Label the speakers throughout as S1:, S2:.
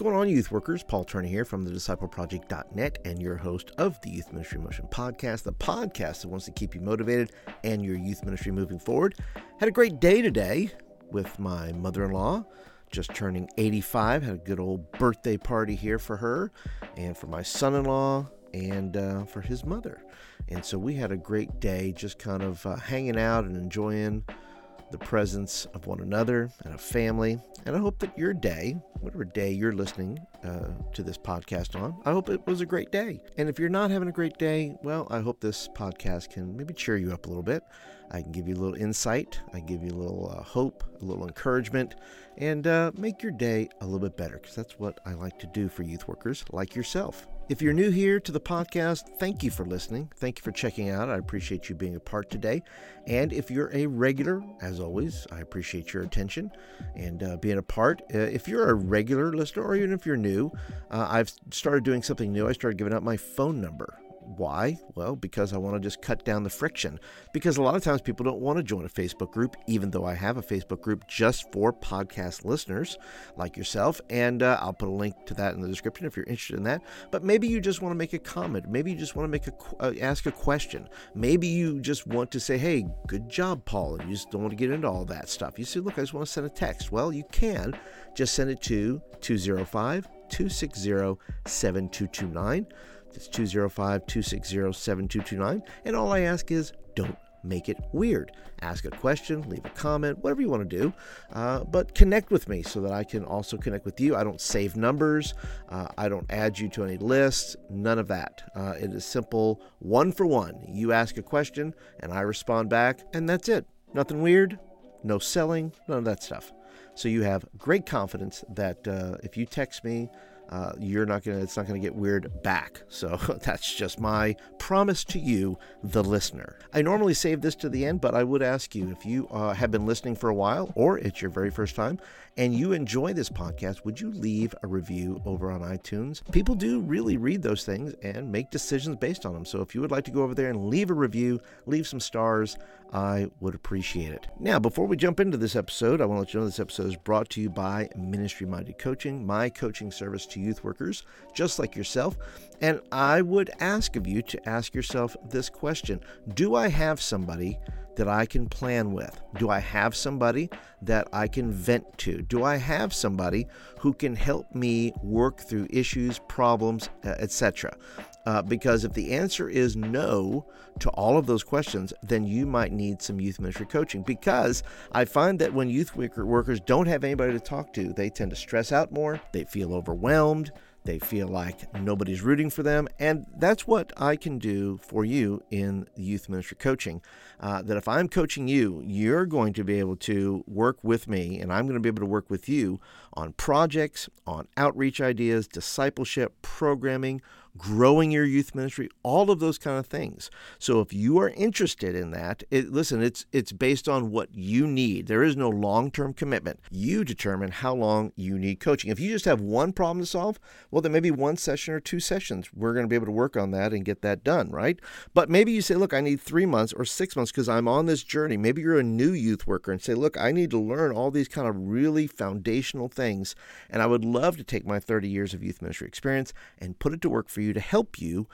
S1: going on, youth workers? Paul Turner here from the discipleproject.net and your host of the Youth Ministry Motion podcast, the podcast that wants to keep you motivated and your youth ministry moving forward. Had a great day today with my mother in law, just turning 85. Had a good old birthday party here for her and for my son in law and uh, for his mother. And so we had a great day just kind of uh, hanging out and enjoying the presence of one another and a family. And I hope that your day, whatever day you're listening uh, to this podcast on, I hope it was a great day. And if you're not having a great day, well, I hope this podcast can maybe cheer you up a little bit. I can give you a little insight, I give you a little uh, hope, a little encouragement, and uh, make your day a little bit better because that's what I like to do for youth workers like yourself. If you're new here to the podcast, thank you for listening. Thank you for checking out. I appreciate you being a part today. And if you're a regular, as always, I appreciate your attention and uh, being a part. Uh, if you're a regular listener, or even if you're new, uh, I've started doing something new. I started giving out my phone number. Why? Well, because I want to just cut down the friction. Because a lot of times people don't want to join a Facebook group, even though I have a Facebook group just for podcast listeners like yourself. And uh, I'll put a link to that in the description if you're interested in that. But maybe you just want to make a comment. Maybe you just want to make a uh, ask a question. Maybe you just want to say, "Hey, good job, Paul," and you just don't want to get into all that stuff. You say, "Look, I just want to send a text." Well, you can just send it to 205 260 7229. It's 205 260 7229. And all I ask is don't make it weird. Ask a question, leave a comment, whatever you want to do. Uh, but connect with me so that I can also connect with you. I don't save numbers, uh, I don't add you to any lists, none of that. Uh, it is simple one for one. You ask a question and I respond back, and that's it. Nothing weird, no selling, none of that stuff. So you have great confidence that uh, if you text me, uh, you're not gonna it's not gonna get weird back. So that's just my promise to you the listener. I normally save this to the end but i would ask you if you uh, have been listening for a while or it's your very first time and you enjoy this podcast would you leave a review over on itunes? People do really read those things and make decisions based on them. So if you would like to go over there and leave a review leave some stars I would appreciate it. Now, before we jump into this episode, I want to let you know this episode is brought to you by Ministry Minded Coaching, my coaching service to youth workers just like yourself. And I would ask of you to ask yourself this question Do I have somebody that I can plan with? Do I have somebody that I can vent to? Do I have somebody who can help me work through issues, problems, etc.? Uh, because if the answer is no to all of those questions, then you might need some youth ministry coaching. Because I find that when youth workers don't have anybody to talk to, they tend to stress out more, they feel overwhelmed, they feel like nobody's rooting for them. And that's what I can do for you in youth ministry coaching. Uh, that if I'm coaching you, you're going to be able to work with me, and I'm going to be able to work with you on projects, on outreach ideas, discipleship, programming, growing your youth ministry, all of those kind of things. So if you are interested in that, it, listen, it's it's based on what you need. There is no long-term commitment. You determine how long you need coaching. If you just have one problem to solve, well then maybe one session or two sessions. We're going to be able to work on that and get that done, right? But maybe you say, "Look, I need 3 months or 6 months because I'm on this journey." Maybe you're a new youth worker and say, "Look, I need to learn all these kind of really foundational things and I would love to take my 30 years of youth ministry experience and put it to work for for you to help you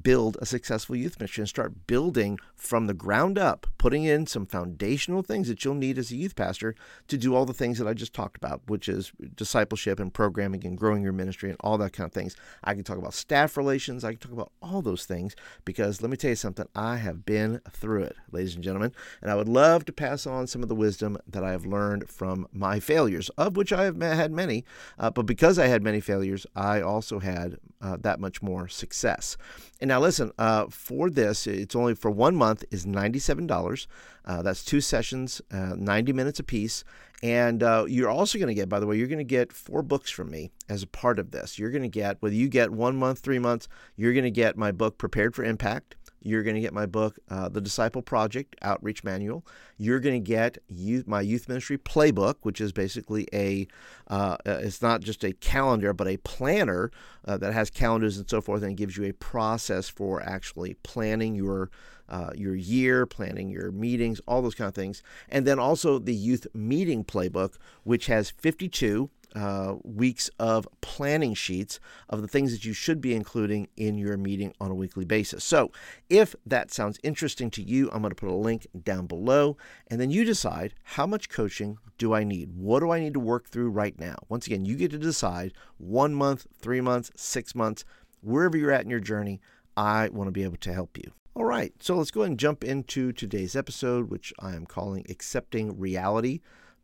S1: build a successful youth ministry and start building from the ground up, putting in some foundational things that you'll need as a youth pastor to do all the things that I just talked about, which is discipleship and programming and growing your ministry and all that kind of things. I can talk about staff relations, I can talk about all those things because let me tell you something, I have been through it, ladies and gentlemen, and I would love to pass on some of the wisdom that I have learned from my failures, of which I have had many, uh, but because I had many failures, I also had uh, that much more success. And now, listen, uh, for this, it's only for one month is $97. Uh, that's two sessions, uh, 90 minutes apiece. And uh, you're also going to get, by the way, you're going to get four books from me as a part of this. You're going to get, whether you get one month, three months, you're going to get my book, Prepared for Impact. You're going to get my book, uh, The Disciple Project Outreach Manual. You're going to get youth, my youth ministry playbook, which is basically a, uh, uh, it's not just a calendar, but a planner uh, that has calendars and so forth, and gives you a process for actually planning your uh, your year, planning your meetings, all those kind of things. And then also the youth meeting playbook, which has 52 uh, weeks of planning sheets of the things that you should be including in your meeting on a weekly basis. So, if that sounds interesting to you, I'm going to put a link down below, and then you decide how much coaching do I need? What do I need to work through right now? Once again, you get to decide one month, three months, six months, wherever you're at in your journey. I want to be able to help you. All right, so let's go ahead and jump into today's episode, which I am calling Accepting Reality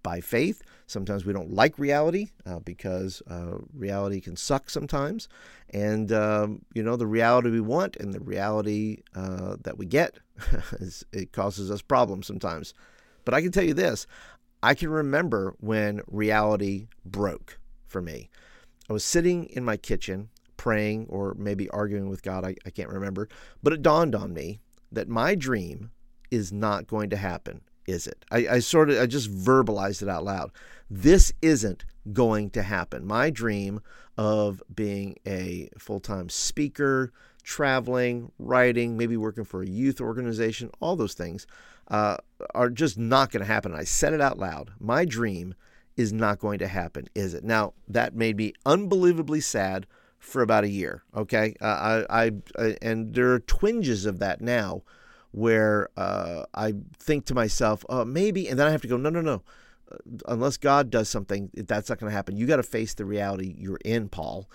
S1: by faith. Sometimes we don't like reality uh, because uh, reality can suck sometimes. And, um, you know, the reality we want and the reality uh, that we get, is, it causes us problems sometimes. But I can tell you this I can remember when reality broke for me. I was sitting in my kitchen praying or maybe arguing with God, I, I can't remember, but it dawned on me that my dream is not going to happen is it? I, I sort of I just verbalized it out loud. This isn't going to happen. My dream of being a full-time speaker, traveling, writing, maybe working for a youth organization, all those things uh, are just not going to happen. I said it out loud. My dream is not going to happen, is it? Now that made me unbelievably sad for about a year. Okay, uh, I, I, I and there are twinges of that now where uh, I think to myself, oh, maybe, and then I have to go, no, no, no. Unless God does something, that's not going to happen. You got to face the reality you're in, Paul.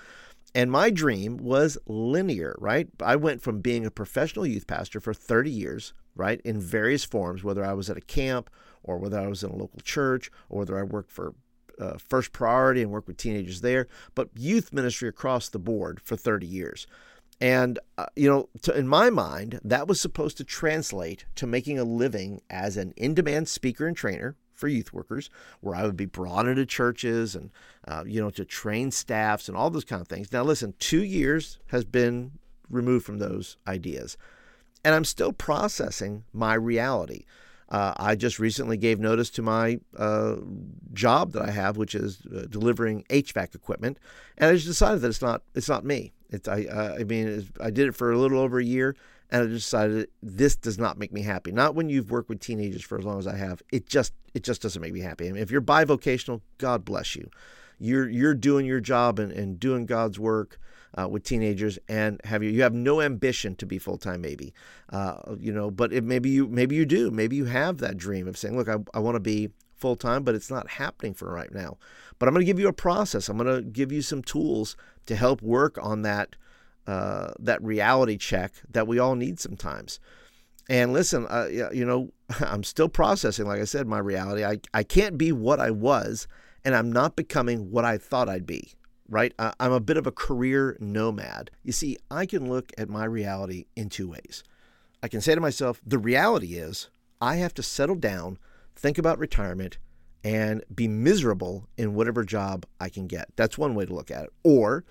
S1: And my dream was linear, right? I went from being a professional youth pastor for 30 years, right, in various forms, whether I was at a camp or whether I was in a local church or whether I worked for uh, First Priority and worked with teenagers there, but youth ministry across the board for 30 years. And, uh, you know, to, in my mind, that was supposed to translate to making a living as an in demand speaker and trainer for youth workers, where I would be brought into churches and, uh, you know, to train staffs and all those kind of things. Now, listen, two years has been removed from those ideas, and I'm still processing my reality. Uh, I just recently gave notice to my uh, job that I have, which is uh, delivering HVAC equipment, and I just decided that it's not it's not me. It's I I mean I did it for a little over a year, and I decided this does not make me happy. Not when you've worked with teenagers for as long as I have. It just it just doesn't make me happy. I mean, if you're bivocational, God bless you. You're you're doing your job and, and doing God's work. Uh, with teenagers and have you you have no ambition to be full time maybe uh, you know but it, maybe you maybe you do maybe you have that dream of saying look I, I want to be full time, but it's not happening for right now. But I'm going to give you a process. I'm going to give you some tools to help work on that uh, that reality check that we all need sometimes. And listen, uh, you know, I'm still processing, like I said, my reality. I, I can't be what I was, and I'm not becoming what I thought I'd be, right? I'm a bit of a career nomad. You see, I can look at my reality in two ways. I can say to myself, the reality is I have to settle down think about retirement and be miserable in whatever job I can get. That's one way to look at it. Or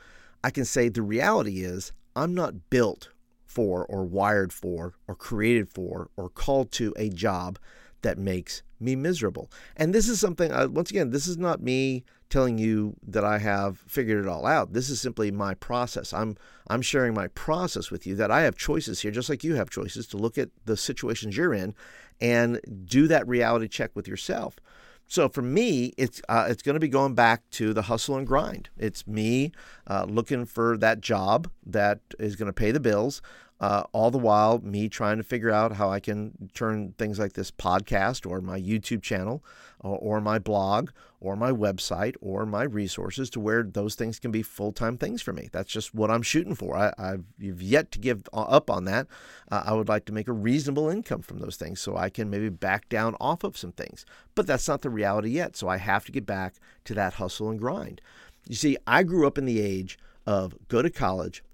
S1: I can say the reality is I'm not built for or wired for or created for or called to a job that makes me miserable. And this is something, uh, once again, this is not me telling you that I have figured it all out. This is simply my process. I'm I'm sharing my process with you that I have choices here, just like you have choices to look at the situations you're in and do that reality check with yourself. So for me, it's uh, it's going to be going back to the hustle and grind. It's me uh, looking for that job that is going to pay the bills. Uh, all the while, me trying to figure out how I can turn things like this podcast or my YouTube channel or, or my blog or my website or my resources to where those things can be full time things for me. That's just what I'm shooting for. I, have yet to give up on that. Uh, I would like to make a reasonable income from those things so I can maybe back down off of some things. But that's not the reality yet. So I have to get back to that hustle and grind. You see, I grew up in the age of go to college,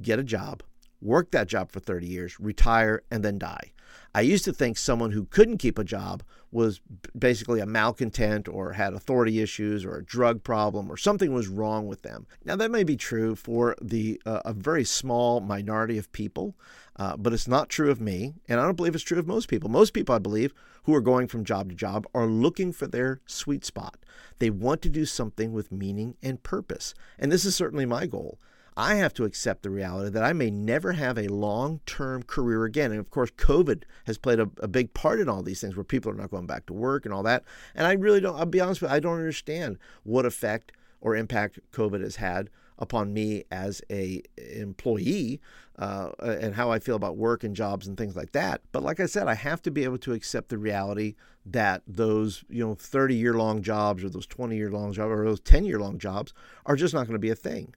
S1: get a job, work that job for 30 years, retire, and then die. I used to think someone who couldn't keep a job was basically a malcontent or had authority issues or a drug problem or something was wrong with them. Now, that may be true for the uh, a very small minority of people, uh, but it's not true of me, and I don't believe it's true of most people. Most people, I believe, who are going from job to job are looking for their sweet spot. They want to do something with meaning and purpose, and this is certainly my goal. I have to accept the reality that I may never have a long term career again. And of course, COVID has played a, a, big part in all these things where people are not going back to work and all that. And I really don't, I'll be honest with you, I don't understand what effect or impact COVID has had upon me as a employee uh, and how I feel about work and jobs and things like that. But like I said, I have to be able to accept the reality that those you know 30 year long jobs or those 20 year long jobs or those 10 year long jobs are just not going to be a thing.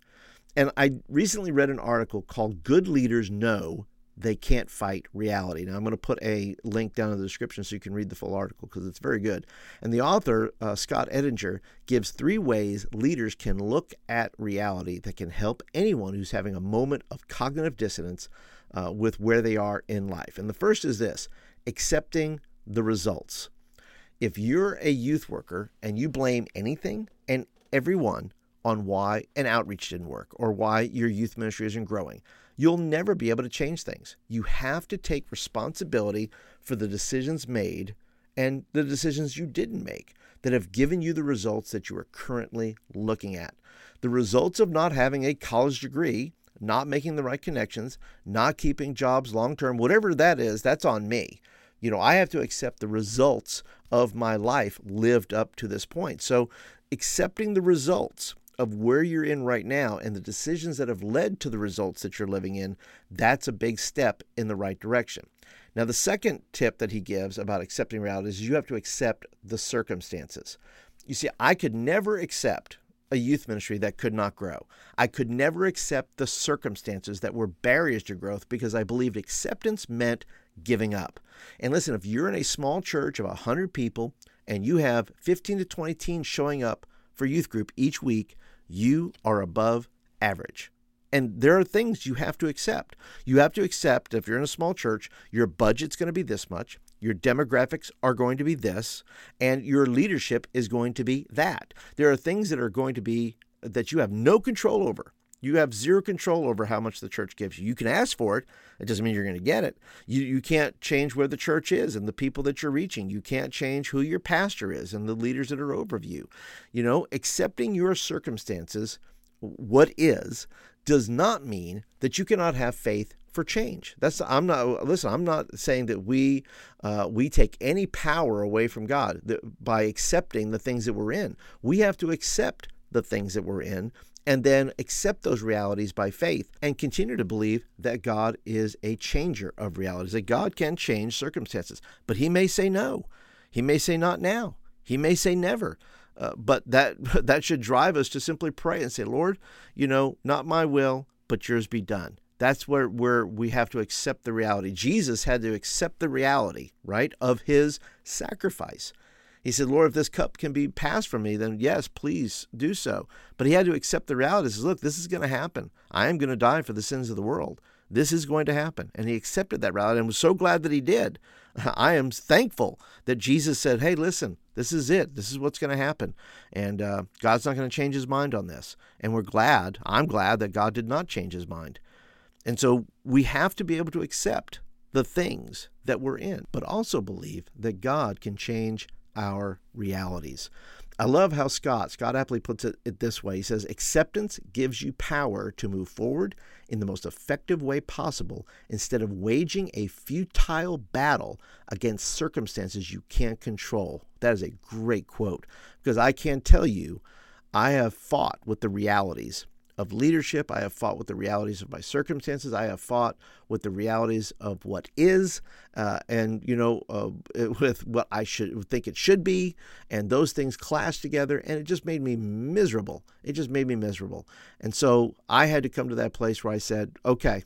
S1: And I recently read an article called "Good Leaders Know they can't fight reality. Now, I'm going to put a link down in the description so you can read the full article because it's very good. And the author, uh, Scott Edinger, gives three ways leaders can look at reality that can help anyone who's having a moment of cognitive dissonance uh, with where they are in life. And the first is this accepting the results. If you're a youth worker and you blame anything and everyone on why an outreach didn't work or why your youth ministry isn't growing, you'll never be able to change things. You have to take responsibility for the decisions made and the decisions you didn't make that have given you the results that you are currently looking at. The results of not having a college degree, not making the right connections, not keeping jobs long term, whatever that is, that's on me. You know, I have to accept the results of my life lived up to this point. So, accepting the results of where you're in right now and the decisions that have led to the results that you're living in, that's a big step in the right direction. Now, the second tip that he gives about accepting reality is you have to accept the circumstances. You see, I could never accept a youth ministry that could not grow. I could never accept the circumstances that were barriers to growth because I believed acceptance meant giving up. And listen, if you're in a small church of 100 people and you have 15 to 20 teens showing up for youth group each week, you are above average. And there are things you have to accept. You have to accept if you're in a small church, your budget's going to be this much, your demographics are going to be this, and your leadership is going to be that. There are things that are going to be that you have no control over. You have zero control over how much the church gives you. You can ask for it. It doesn't mean you're going to get it. You, you can't change where the church is and the people that you're reaching. You can't change who your pastor is and the leaders that are over you. You know, accepting your circumstances, what is, does not mean that you cannot have faith for change. That's I'm not listen. I'm not saying that we uh, we take any power away from God by accepting the things that we're in. We have to accept the things that we're in and then accept those realities by faith and continue to believe that God is a changer of realities, that God can change circumstances. But He may say no. He may say not now. He may say never. Uh, but that that should drive us to simply pray and say, Lord, you know, not my will, but yours be done. That's where, where we have to accept the reality. Jesus had to accept the reality, right, of his sacrifice. He said, Lord, if this cup can be passed from me, then yes, please do so. But he had to accept the reality. He says, Look, this is going to happen. I am going to die for the sins of the world. This is going to happen. And he accepted that reality and was so glad that he did. I am thankful that Jesus said, Hey, listen, this is it. This is what's going to happen. And uh, God's not going to change his mind on this. And we're glad, I'm glad that God did not change his mind. And so we have to be able to accept the things that we're in, but also believe that God can change our realities. I love how Scott, Scott Apley puts it, it, this way. He says, Acceptance gives you power to move forward in the most effective way possible instead of waging a futile battle against circumstances you can't control. That is a great quote because I can tell you, I have fought with the realities of leadership. I have fought with the realities of my circumstances. I have fought with the realities of what is, uh, and you know, uh, with what I should think it should be, and those things clash together, and it just made me miserable. It just made me miserable, and so I had to come to that place where I said, okay,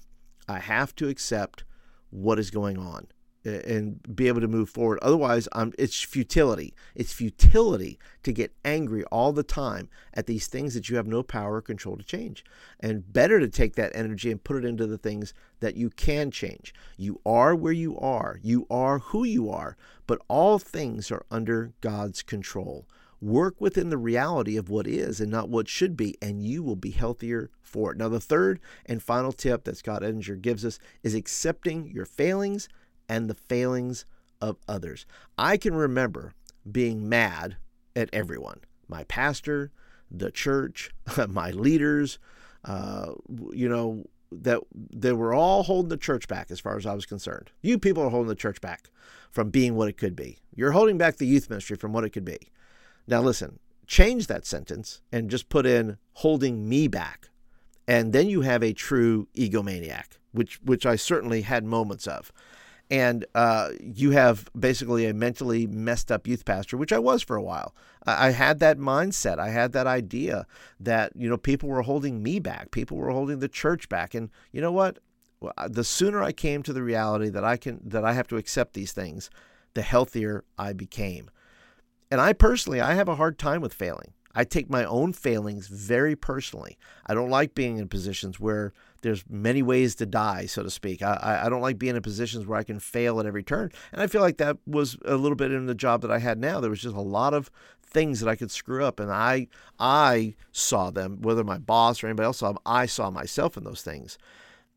S1: I have to accept what is going on and be able to move forward. Otherwise, it's futility. It's futility to get angry all the time at these things that you have no power or control to change. And better to take that energy and put it into the things that you can change. You are where you are, you are who you are, but all things are under God's control. Work within the reality of what is and not what should be, and you will be healthier for it. Now, the third and final tip that Scott Edinger gives us is accepting your failings and the failings of others. I can remember being mad at everyone my pastor, the church, my leaders, uh, you know, that they were all holding the church back as far as I was concerned. You people are holding the church back from being what it could be. You're holding back the youth ministry from what it could be. Now, listen, change that sentence and just put in holding me back. And then you have a true egomaniac, which which I certainly had moments of. And uh, you have basically a mentally messed up youth pastor, which I was for a while. I, I had that mindset. I had that idea that you know people were holding me back, people were holding the church back, and you know what? The sooner I came to the reality that I can that I have to accept these things, the healthier I became. And I personally, I have a hard time with failing. I take my own failings very personally. I don't like being in positions where there's many ways to die, so to speak. I, I don't like being in positions where I can fail at every turn. And I feel like that was a little bit in the job that I had now. There was just a lot of things that I could screw up, and I I saw them, whether my boss or anybody else saw them. I saw myself in those things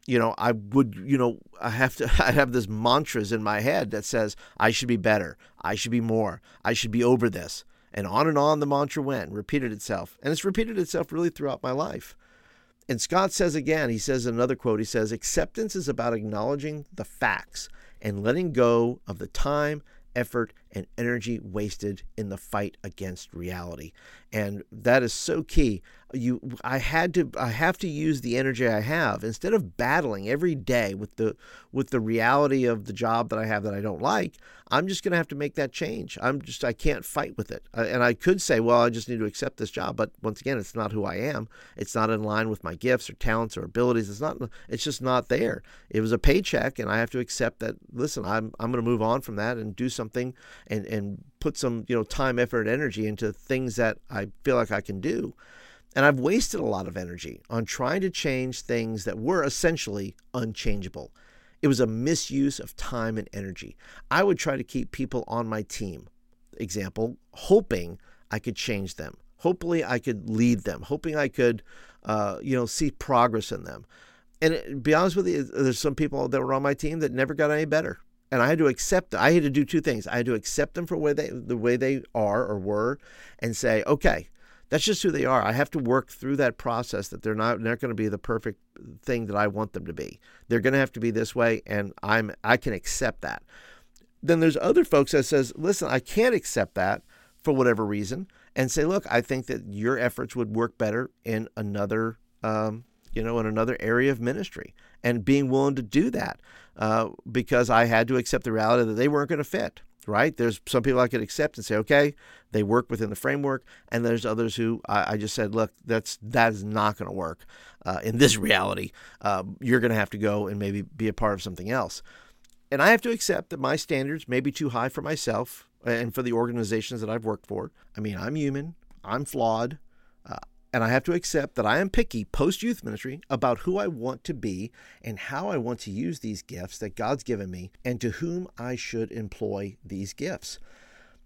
S1: you know, I would, you know, I have to, I have this mantras in my head that says, I should be better. I should be more. I should be over this. And on and on the mantra went, repeated itself. And it's repeated itself really throughout my life. And Scott says again, he says another quote, he says, acceptance is about acknowledging the facts and letting go of the time, effort, and energy wasted in the fight against reality. And that is so key you I had to I have to use the energy I have instead of battling every day with the with the reality of the job that I have that I don't like. I'm just going to have to make that change. I'm just I can't fight with it. And I could say, well, I just need to accept this job, but once again, it's not who I am. It's not in line with my gifts or talents or abilities. It's not it's just not there. It was a paycheck and I have to accept that listen, I'm I'm going to move on from that and do something and and put some, you know, time, effort, energy into things that I feel like I can do. And I've wasted a lot of energy on trying to change things that were essentially unchangeable. It was a misuse of time and energy. I would try to keep people on my team, example, hoping I could change them. Hopefully, I could lead them. Hoping I could, uh, you know, see progress in them. And it, be honest with you, there's some people that were on my team that never got any better. And I had to accept. I had to do two things. I had to accept them for where they, the way they are or were, and say, okay, that's just who they are. I have to work through that process that they're not they're going to be the perfect thing that I want them to be. They're going to have to be this way and I'm I can accept that. Then there's other folks that says, "Listen, I can't accept that for whatever reason." And say, "Look, I think that your efforts would work better in another um, you know, in another area of ministry and being willing to do that uh, because I had to accept the reality that they weren't going to fit right? There's some people I could accept and say, okay, they work within the framework, and there's others who I, I just said, look, that's that is not going to work uh, in this reality. Uh, you're going to have to go and maybe be a part of something else, and I have to accept that my standards may be too high for myself and for the organizations that I've worked for. I mean, I'm human, I'm flawed. Uh, and I have to accept that I am picky post youth ministry about who I want to be and how I want to use these gifts that God's given me and to whom I should employ these gifts.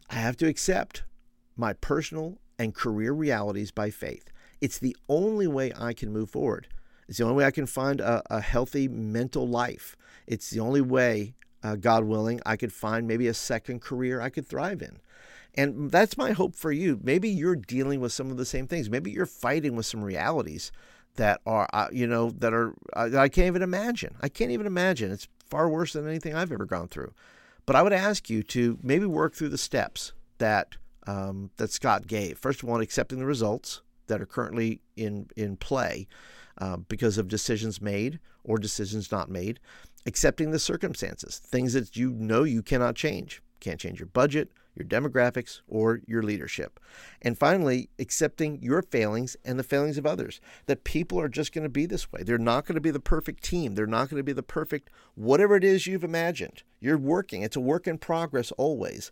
S1: I have to accept my personal and career realities by faith. It's the only way I can move forward. It's the only way I can find a, a healthy mental life. It's the only way, uh, God willing, I could find maybe a second career I could thrive in. And that's my hope for you. Maybe you're dealing with some of the same things. Maybe you're fighting with some realities that are, uh, you know, that are, uh, that I can't even imagine. I can't even imagine. It's far worse than anything I've ever gone through. But I would ask you to maybe work through the steps that um, that Scott gave. First of all, accepting the results that are currently in in play uh, because of decisions made or decisions not made. Accepting the circumstances, things that you know you cannot change. Can't change your budget, your demographics, or your leadership. And finally, accepting your failings and the failings of others. That people are just going to be this way. They're not going to be the perfect team. They're not going to be the perfect whatever it is you've imagined. You're working, it's a work in progress always.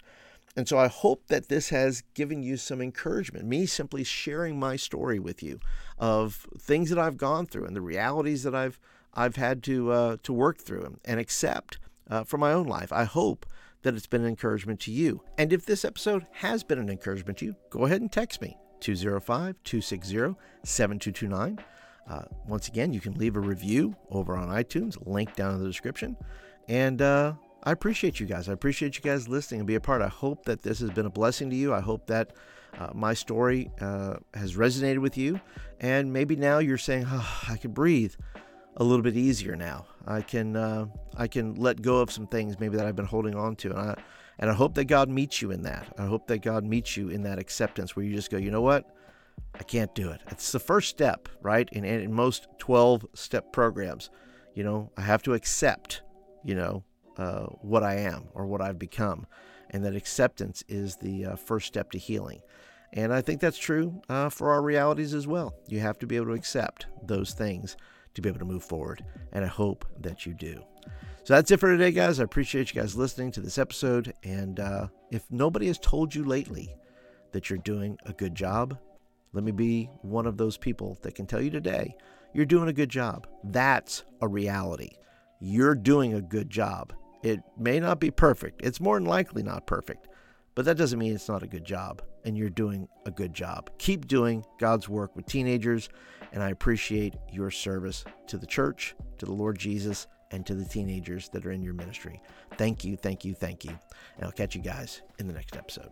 S1: And so I hope that this has given you some encouragement. Me simply sharing my story with you of things that I've gone through and the realities that I've I've had to uh, to work through and accept uh, for my own life. I hope that it's been an encouragement to you. And if this episode has been an encouragement to you, go ahead and text me 205 260 7229. Uh, once again, you can leave a review over on iTunes, link down in the description. And uh, I appreciate you guys. I appreciate you guys listening and be a part. I hope that this has been a blessing to you. I hope that uh, my story uh, has resonated with you. And maybe now you're saying, oh, I can breathe a little bit easier now. I can uh, I can let go of some things maybe that I've been holding on to, and I And I hope that God meets you in that. I hope that God meets you in that acceptance where you just go, you know what? I can't do it. It's the first step, right? In, in most 12 step programs, you know, I have to accept, you know, uh, what I am or what I've become. And that acceptance is the uh, first step to healing. And I think that's true uh, for our realities as well. You have to be able to accept those things to be able to move forward. And I hope that you do. So that's it for today, guys. I appreciate you guys listening to this episode. And uh, if nobody has told you lately that you're doing a good job, let me be one of those people that can tell you today you're doing a good job. That's a reality. You're doing a good job. It may not be perfect, it's more than likely not perfect, but that doesn't mean it's not a good job, and you're doing a good job. Keep doing God's work with teenagers, and I appreciate your service to the church, to the Lord Jesus, and to the teenagers that are in your ministry. Thank you, thank you, thank you. And I'll catch you guys in the next episode.